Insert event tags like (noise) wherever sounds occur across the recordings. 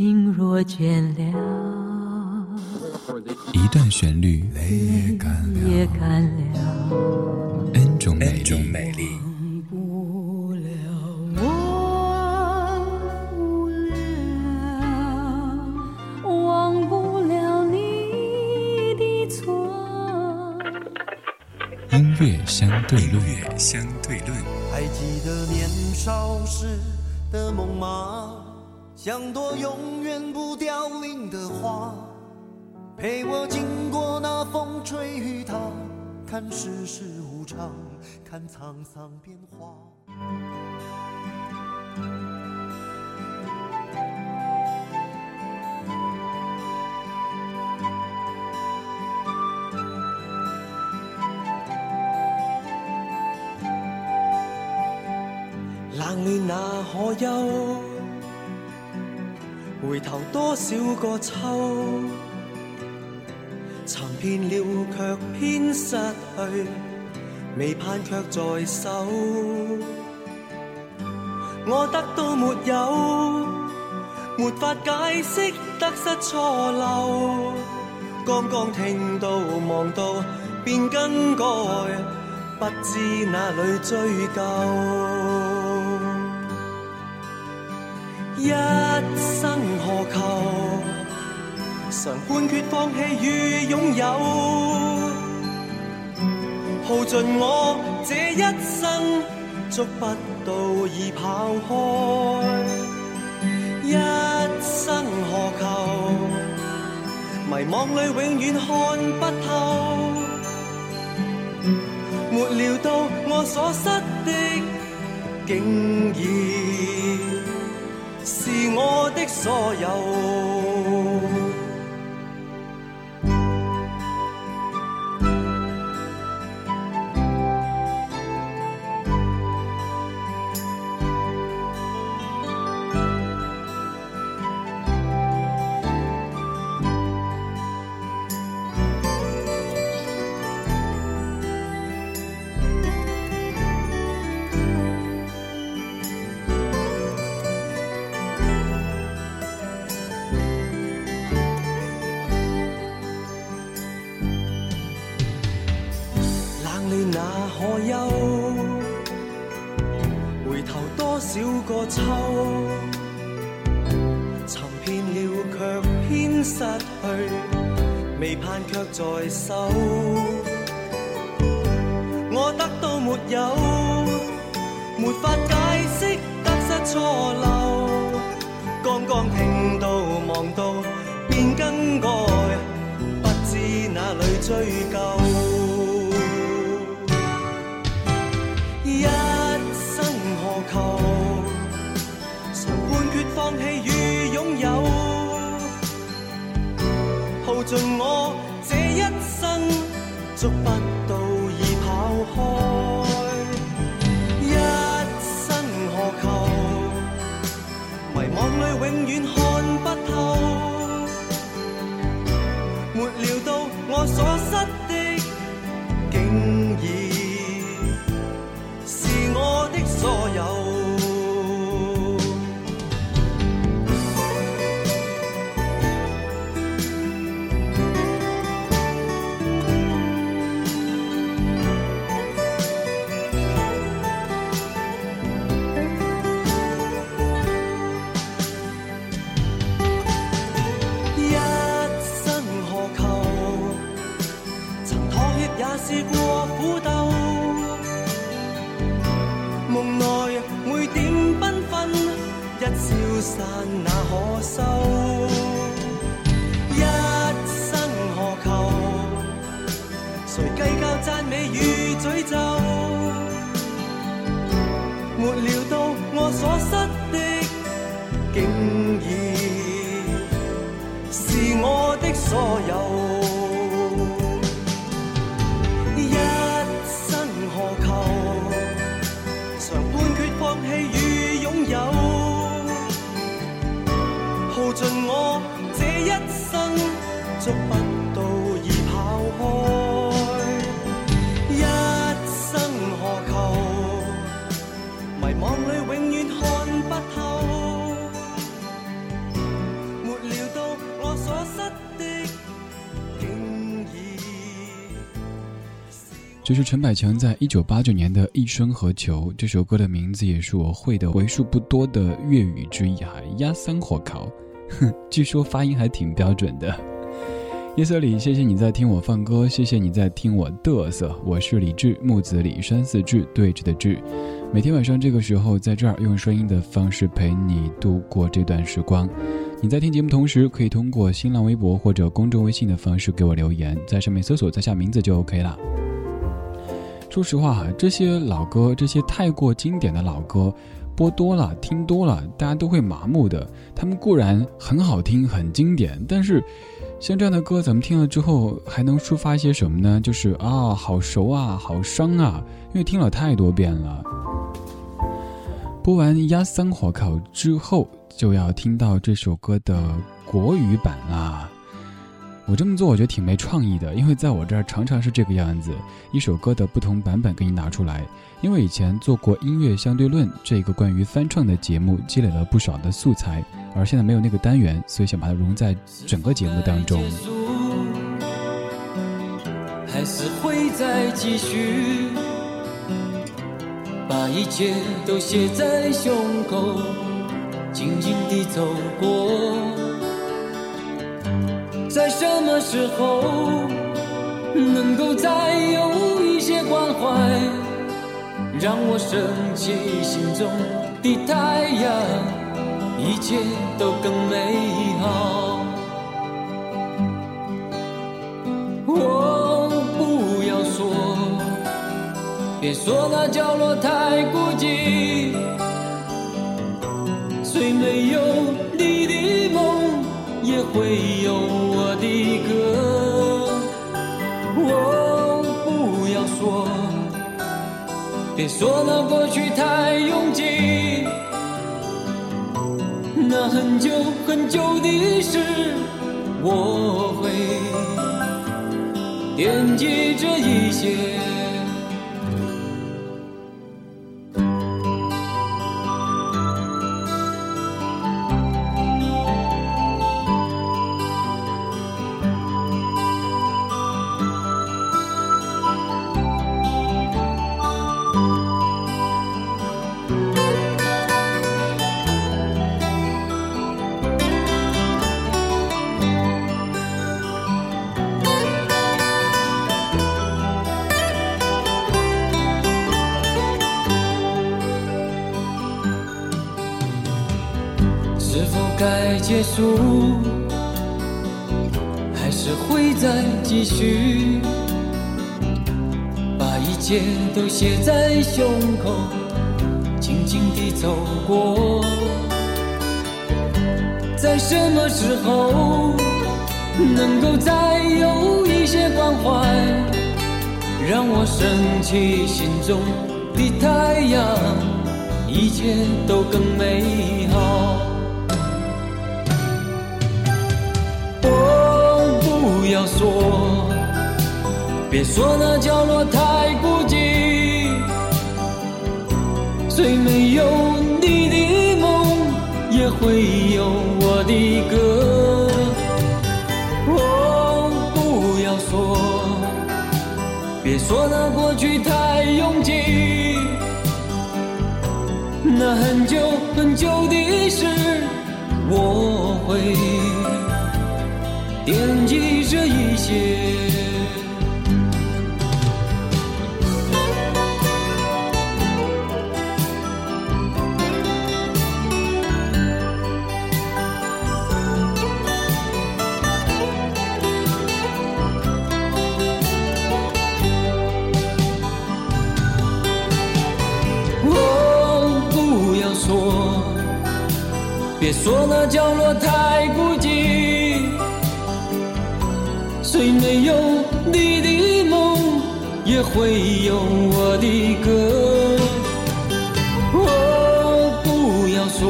心若倦了，一段旋律，泪也干了，N 种美丽。忘不了，忘不了，忘不了你的错。音乐相对论，相对论。还记得年少时的梦吗？像朵永远不凋零的花，陪我经过那风吹雨打，看世事无常，看沧桑变化。冷暖哪可休？回头多少个秋，寻遍了却偏失去，未盼却在手。我得到没有，没法解释得失错漏。刚刚听到望到便更改，不知哪里追究。一求？常判决放弃与拥有，耗尽我这一生，捉不到已跑开。一生何求？迷惘里永远看不透，没料到我所失的，竟然。是我的所有。秋，寻遍了却偏失去，未盼却在手。我得到没有，没法解释得失错漏。刚刚听到望到便更改，不知哪里追究。尽我这一生，捉不到已跑开。一生何求？迷惘里永远看不透，没料到我所有。耗尽我这一生，捉不到已跑开。这是陈百强在一九八九年的《一生何求》这首歌的名字，也是我会的为数不多的粤语之一，还压三火烤，哼，(laughs) 据说发音还挺标准的。夜色里，谢谢你在听我放歌，谢谢你在听我嘚瑟。我是李志，木子李山寺志，对峙的志。每天晚上这个时候，在这儿用声音的方式陪你度过这段时光。你在听节目同时，可以通过新浪微博或者公众微信的方式给我留言，在上面搜索在下名字就 OK 了。说实话哈，这些老歌，这些太过经典的老歌，播多了，听多了，大家都会麻木的。他们固然很好听，很经典，但是，像这样的歌，咱们听了之后，还能抒发一些什么呢？就是啊，好熟啊，好伤啊，因为听了太多遍了。播完《压三火烤》之后，就要听到这首歌的国语版啦。我这么做，我觉得挺没创意的，因为在我这儿常常是这个样子，一首歌的不同版本给你拿出来。因为以前做过音乐相对论这个关于翻唱的节目，积累了不少的素材，而现在没有那个单元，所以想把它融在整个节目当中。还是会再继续，把一切都写在胸口，静静地走过。在什么时候能够再有一些关怀，让我升起心中的太阳，一切都更美好。我，不要说，别说那角落太孤寂，虽没有，会有我。的歌，哦，不要说，别说那过去太拥挤，那很久很久的事，我会惦记着一些。该结束，还是会再继续，把一切都写在胸口，静静地走过。在什么时候能够再有一些关怀，让我升起心中的太阳，一切都更美好。不要说，别说那角落太孤寂。虽没有你的梦，也会有我的歌。哦，不要说，别说那过去太拥挤。那很久很久的事，我会。惦记着一些。哦，不要说，别说那角落太孤寂。虽没有你的梦，也会有我的歌。哦，不要说，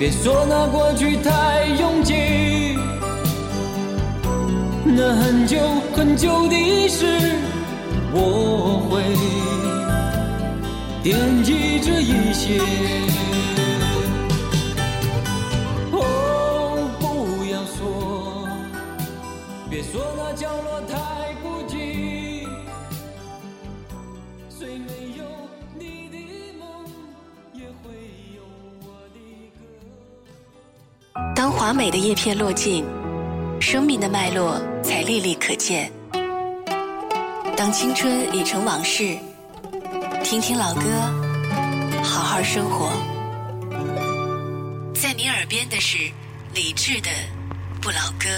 别说那过去太拥挤，那很久很久的事，我会惦记着一些。当华美的叶片落尽，生命的脉络才历历可见。当青春已成往事，听听老歌，好好生活。在你耳边的是理智的《不老歌》。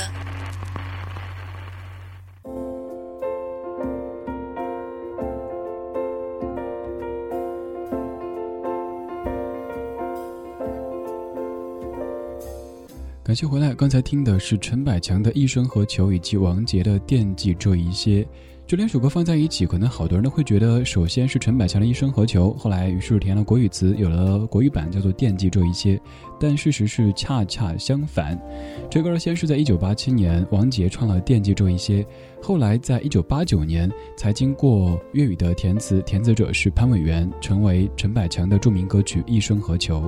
感谢回来，刚才听的是陈百强的《一生何求》，以及王杰的《惦记这一些》。这两首歌放在一起，可能好多人都会觉得，首先是陈百强的一生何求，后来于是填了国语词，有了国语版，叫做《惦记这一些》。但事实是恰恰相反，这歌先是在一九八七年王杰创了《惦记这一些》，后来在一九八九年才经过粤语的填词，填词者是潘伟元，成为陈百强的著名歌曲《一生何求》。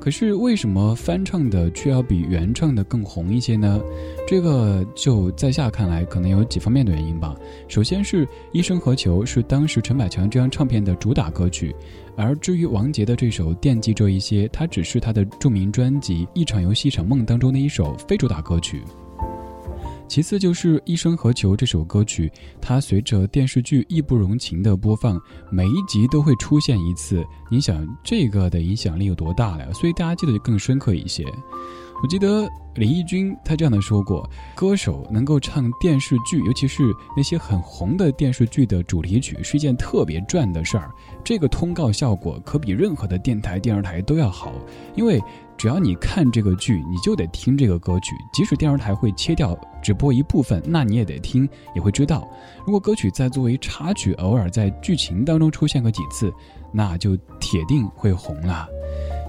可是为什么翻唱的却要比原唱的更红一些呢？这个就在下看来，可能有几方面的原因吧。首先是《一生何求》是当时陈百强这张唱片的主打歌曲，而至于王杰的这首《惦记这一些》，它只是他的著名专辑《一场游戏一场梦》当中的一首非主打歌曲。其次就是《一生何求》这首歌曲，它随着电视剧《义不容情》的播放，每一集都会出现一次。你想这个的影响力有多大了？所以大家记得就更深刻一些。我记得李翊君他这样的说过：歌手能够唱电视剧，尤其是那些很红的电视剧的主题曲，是一件特别赚的事儿。这个通告效果可比任何的电台、电视台都要好，因为。只要你看这个剧，你就得听这个歌曲。即使电视台会切掉只播一部分，那你也得听，也会知道。如果歌曲再作为插曲，偶尔在剧情当中出现个几次，那就铁定会红了。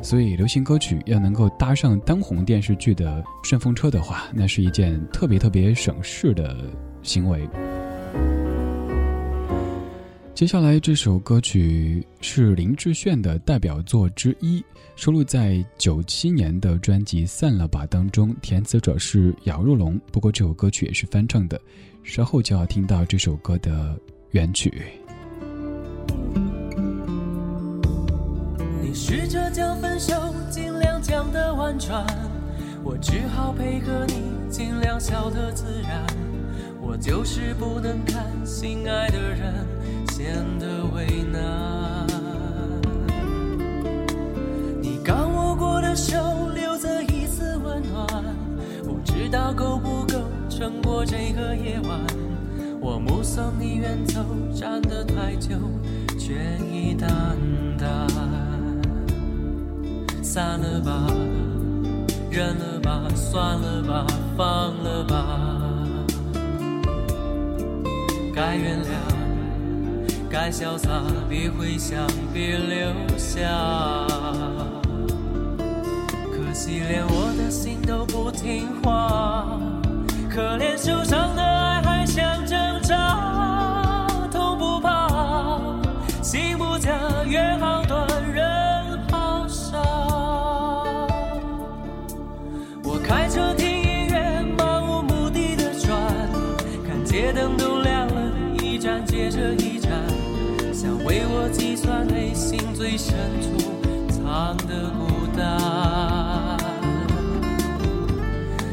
所以，流行歌曲要能够搭上当红电视剧的顺风车的话，那是一件特别特别省事的行为。接下来这首歌曲是林志炫的代表作之一，收录在九七年的专辑《散了吧》当中，填词者是姚若龙。不过这首歌曲也是翻唱的，稍后就要听到这首歌的原曲。你试着将分手尽量讲得婉转，我只好配合你尽量笑得自然。我就是不能看心爱的人。显得为难。你刚握过的手，留着一丝温暖，不知道够不够撑过这个夜晚。我目送你远走，站得太久，却已淡淡。散了吧，认了吧，算了吧，放了吧，该原谅。该潇洒，别回想，别留下。可惜连我的心都不听话，可怜受伤的最深处藏的孤单，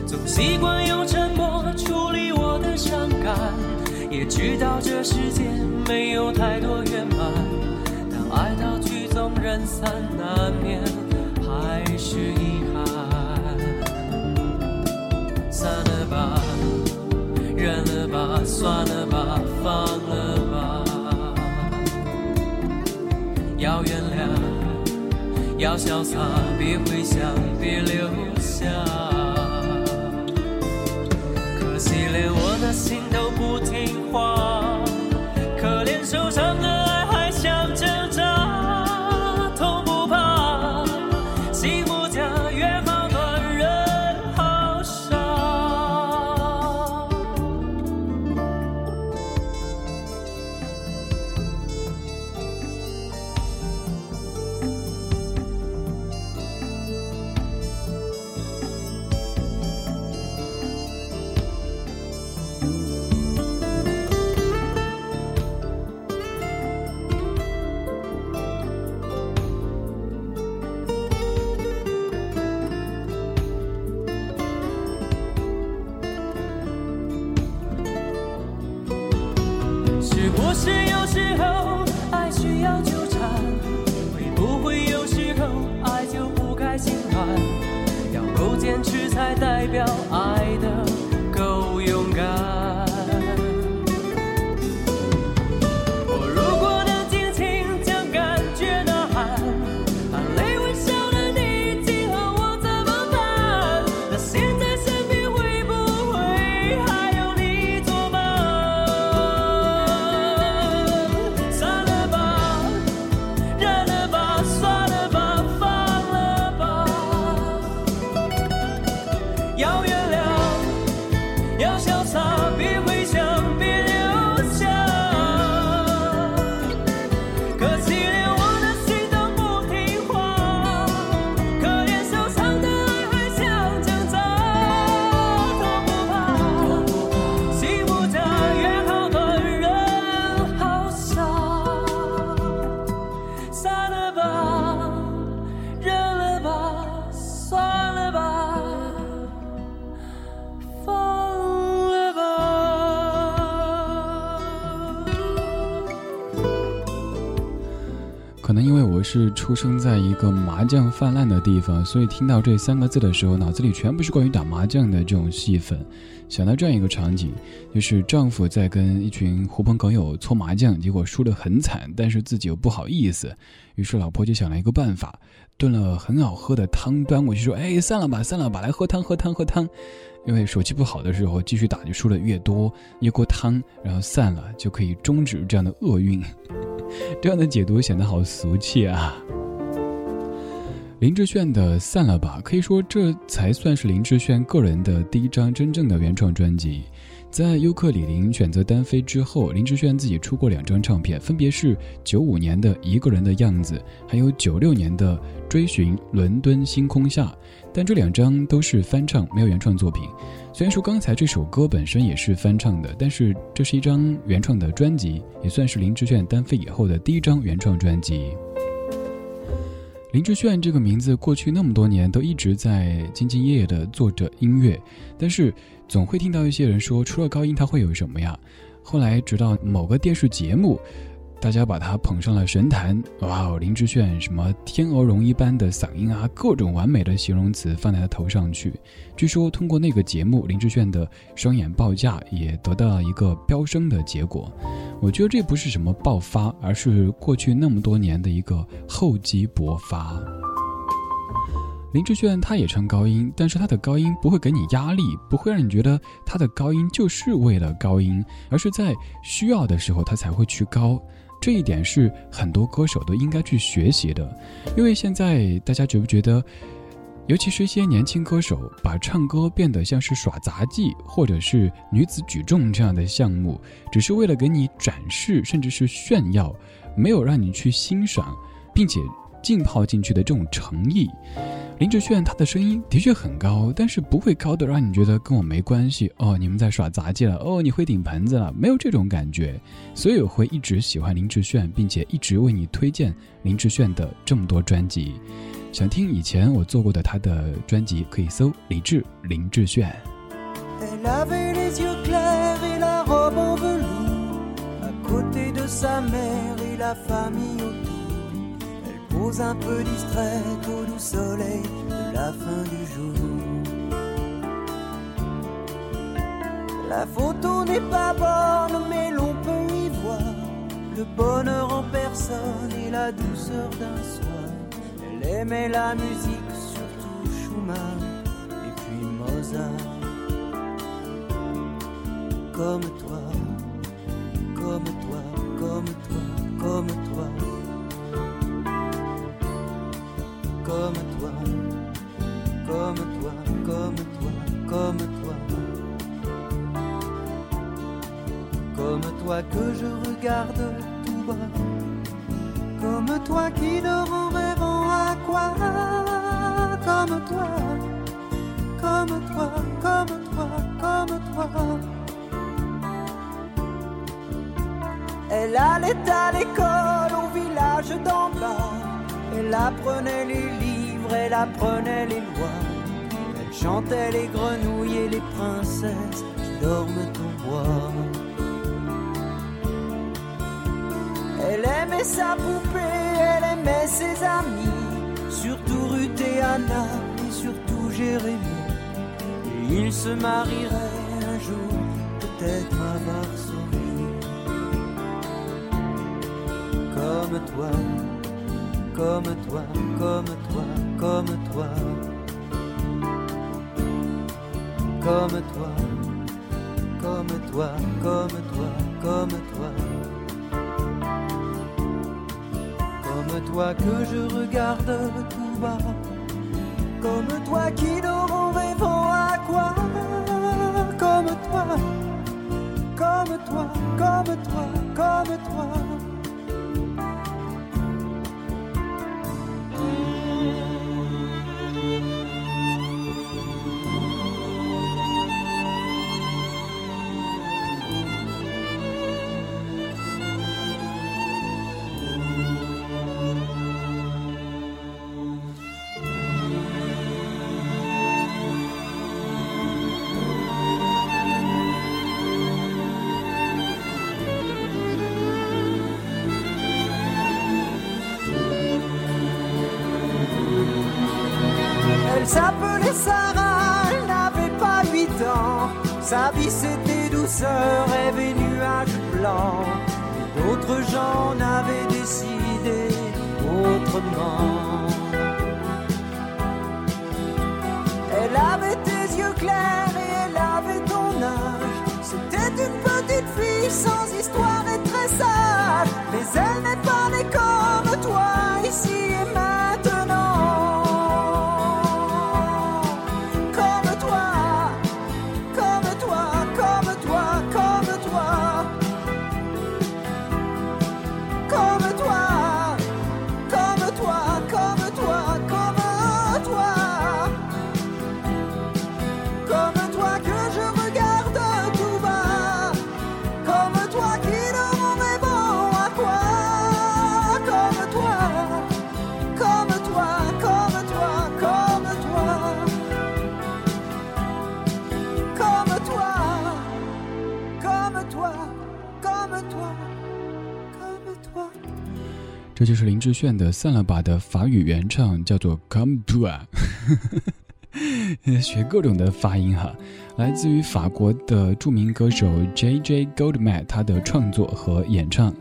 总习惯用沉默处理我的伤感，也知道这世界没有太多圆满，当爱到曲终人散，难免还是遗憾。散了吧，忍了吧，算了吧，放要潇洒，别回想，别留下。可惜连我的心都不听话，可怜受伤的。可能因为我是出生在一个麻将泛滥的地方，所以听到这三个字的时候，脑子里全部是关于打麻将的这种戏份。想到这样一个场景，就是丈夫在跟一群狐朋狗友搓麻将，结果输得很惨，但是自己又不好意思，于是老婆就想了一个办法，炖了很好喝的汤端过去，说：“哎，散了吧，散了吧，来喝汤，喝汤，喝汤。”因为手气不好的时候，继续打就输的越多，一锅汤，然后散了就可以终止这样的厄运。这样的解读显得好俗气啊！林志炫的《散了吧》，可以说这才算是林志炫个人的第一张真正的原创专辑。在优客李林选择单飞之后，林志炫自己出过两张唱片，分别是九五年的《一个人的样子》，还有九六年的《追寻伦敦星空下》。但这两张都是翻唱，没有原创作品。虽然说刚才这首歌本身也是翻唱的，但是这是一张原创的专辑，也算是林志炫单飞以后的第一张原创专辑。林志炫这个名字，过去那么多年都一直在兢兢业业的做着音乐，但是总会听到一些人说，除了高音他会有什么呀？后来直到某个电视节目。大家把他捧上了神坛，哇哦，林志炫什么天鹅绒一般的嗓音啊，各种完美的形容词放在他头上去。据说通过那个节目，林志炫的双眼报价也得到了一个飙升的结果。我觉得这不是什么爆发，而是过去那么多年的一个厚积薄发。林志炫他也唱高音，但是他的高音不会给你压力，不会让你觉得他的高音就是为了高音，而是在需要的时候他才会去高。这一点是很多歌手都应该去学习的，因为现在大家觉不觉得，尤其是一些年轻歌手，把唱歌变得像是耍杂技，或者是女子举重这样的项目，只是为了给你展示，甚至是炫耀，没有让你去欣赏，并且浸泡进去的这种诚意。林志炫他的声音的确很高，但是不会高的让你觉得跟我没关系哦。你们在耍杂技了哦，你会顶盆子了，没有这种感觉。所以我会一直喜欢林志炫，并且一直为你推荐林志炫的这么多专辑。想听以前我做过的他的专辑，可以搜李志林志炫。Pose un peu distraite au doux soleil de la fin du jour. La photo n'est pas bonne, mais l'on peut y voir le bonheur en personne et la douceur d'un soir. Elle aimait la musique, surtout Schumann et puis Mozart. Comme toi, comme toi, comme toi, comme toi comme toi, comme toi, comme toi, comme toi. Comme toi que je regarde tout bas, comme toi qui dort en rêvant à quoi Comme toi, comme toi, comme toi, comme toi. Elle allait à l'école au village d'en bas elle apprenait les livres, elle apprenait les lois. Elle chantait les grenouilles et les princesses qui dorment au bois. Elle aimait sa poupée, elle aimait ses amis, surtout Ruth et Anna, et surtout Jérémie. Et ils se marieraient un jour, peut-être à Varsovie. Comme toi, comme toi, comme toi, comme toi. Comme toi, comme toi, comme toi, comme toi. Comme toi que je regarde tout bas. Comme toi qui dort en rêvant à quoi Comme toi, comme toi, comme toi, comme toi. Elle vie c'est tes douceurs 这就是林志炫的《散了吧》的法语原唱，叫做 Come to 啊，(laughs) (laughs) 学各种的发音哈，来自于法国的著名歌手 J J Goldman 他的创作和演唱。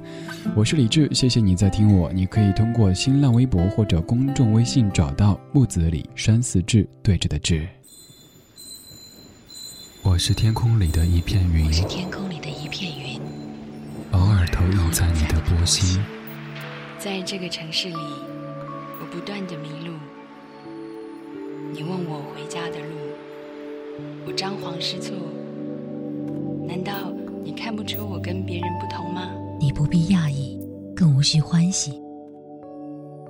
我是李志，谢谢你在听我。你可以通过新浪微博或者公众微信找到木子李山寺志对着的志。我是天空里的一片云我，是天空里的一片云，偶尔投影在你的波心。在这个城市里，我不断的迷路。你问我回家的路，我张皇失措。难道你看不出我跟别人不同吗？你不必讶异，更无需欢喜，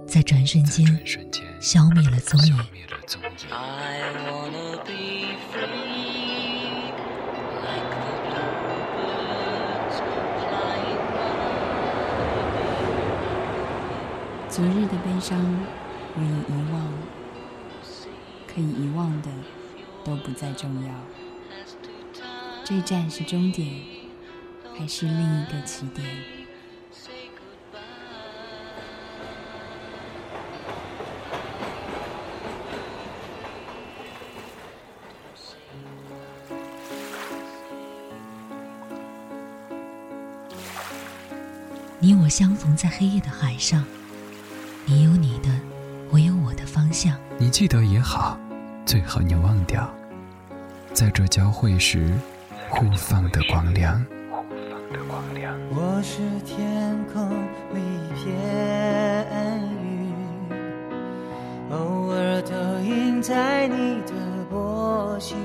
在转瞬间瞬间消灭了踪影。灭了踪影。I wanna be free, 昨日的悲伤我已遗忘，可以遗忘的都不再重要。这站是终点，还是另一个起点？你我相逢在黑夜的海上，你有你的，我有我的方向。你记得也好，最好你忘掉，在这交汇时互放的光亮。我是天空里一片云，偶尔投影在你的波心。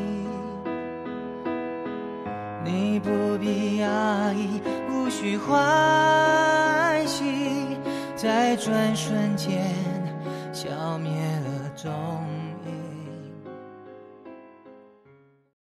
你不必讶异，无需欢喜，在转瞬间